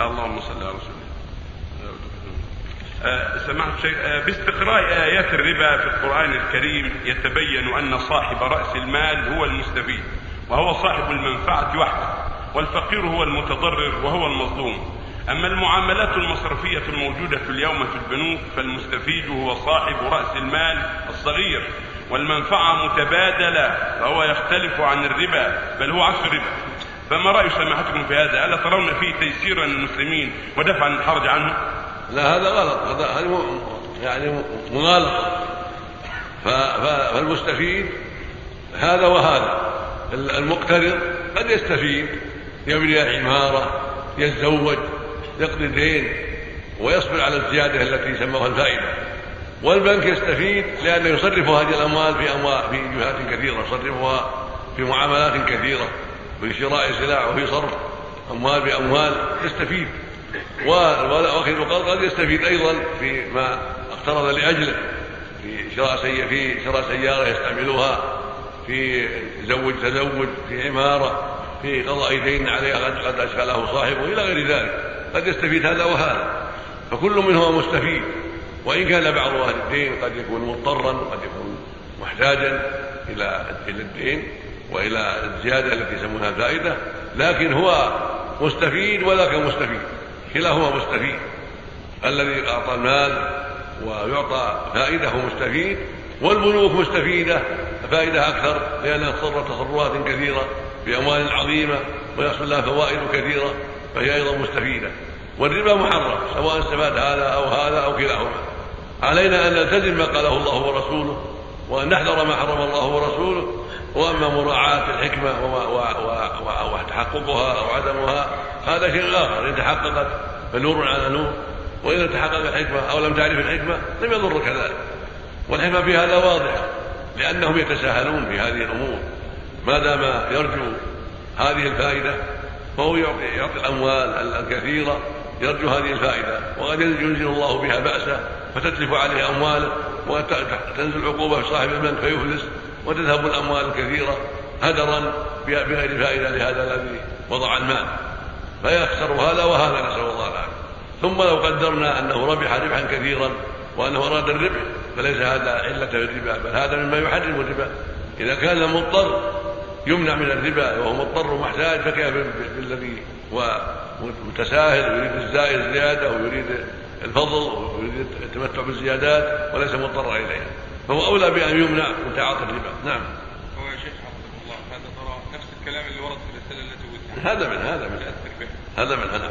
اللهم صل على رسول الله. آه، سمعت شيء. آه، باستقراء آيات الربا في القرآن الكريم يتبين أن صاحب رأس المال هو المستفيد وهو صاحب المنفعة وحده والفقير هو المتضرر وهو المظلوم. أما المعاملات المصرفية الموجودة اليوم في البنوك فالمستفيد هو صاحب رأس المال الصغير والمنفعة متبادلة فهو يختلف عن الربا بل هو عكس الربا فما رأي سماحتكم في هذا؟ ألا ترون فيه تيسيرا للمسلمين ودفعا الحرج عنهم لا هذا غلط. هذا هذه يعني مغالطة. فالمستفيد هذا وهذا. المقترض قد يستفيد. يبني عمارة يتزوج يقضي دين ويصبر على الزيادة التي سموها الفائدة. والبنك يستفيد لأنه يصرف هذه الأموال في أموال في جهات كثيرة يصرفها في معاملات كثيرة. في شراء سلع وفي صرف أموال بأموال يستفيد. واخذ القرض قد يستفيد أيضا فيما اقترض لأجله. في شراء سي في شراء سيارة يستعملها في زوج تزوج في عمارة في قضاء دين عليها قد قد أشغله صاحبه إلى غير ذلك. قد يستفيد هذا وهذا. فكل منهما مستفيد. وإن كان بعض أهل الدين قد يكون مضطرا قد يكون محتاجا إلى الدين وإلى الزيادة التي يسمونها الفائده لكن هو مستفيد وذاك مستفيد. كلاهما مستفيد. الذي أعطى المال ويعطى فائدة هو مستفيد والبنوك مستفيدة فائدة أكثر لانها تصرف تصرفات كثيرة باموال عظيمة ويحصل لها فوائد كثيرة فهي أيضا مستفيدة. والربا محرم سواء استفاد هذا أو هذا أو كلاهما. علينا أن نلتزم ما قاله الله ورسوله. وأن نحذر ما حرم الله ورسوله وأما مراعاة الحكمة وتحققها أو عدمها هذا شيء آخر. ان تحققت فنور على نور لم تحقق الحكمة أو لم تعرف الحكمة لم يضرك ذلك. والحكمة في هذا واضحة لأنهم يتساهلون في هذه الأمور. ما دام يرجو هذه الفائدة فهو يعطي, يعطي الأموال الكثيرة يرجو هذه الفائدة. وقد ينزل الله بها بأسه فتتلف عليه أمواله. وتنزل عقوبة في صاحب البنك فيفلس وتذهب الأموال الكثيرة هدرا بغير فائدة لهذا الذي وضع المال. فيخسر هذا وهذا نسأل الله العافية. ثم لو قدرنا أنه ربح ربحا كثيرا وأنه أراد الربح فليس هذا عله في الربا بل هذا مما يحرم الربا. إذا كان مضطر يمنع من الربا وهو مضطر ومحتاج فكيف بالذي هو متساهل ويريد الزائد زيادة ويريد الفضل ويريد التمتع بالزيادات وليس مضطرا إليها. فهو أولى بأن يمنع من تعاطي الربا. نعم. هو يا شيخ حفظه الله هذا ترى نفس الكلام اللي ورد في الرسالة التي هذا من هذا من هذا من هذا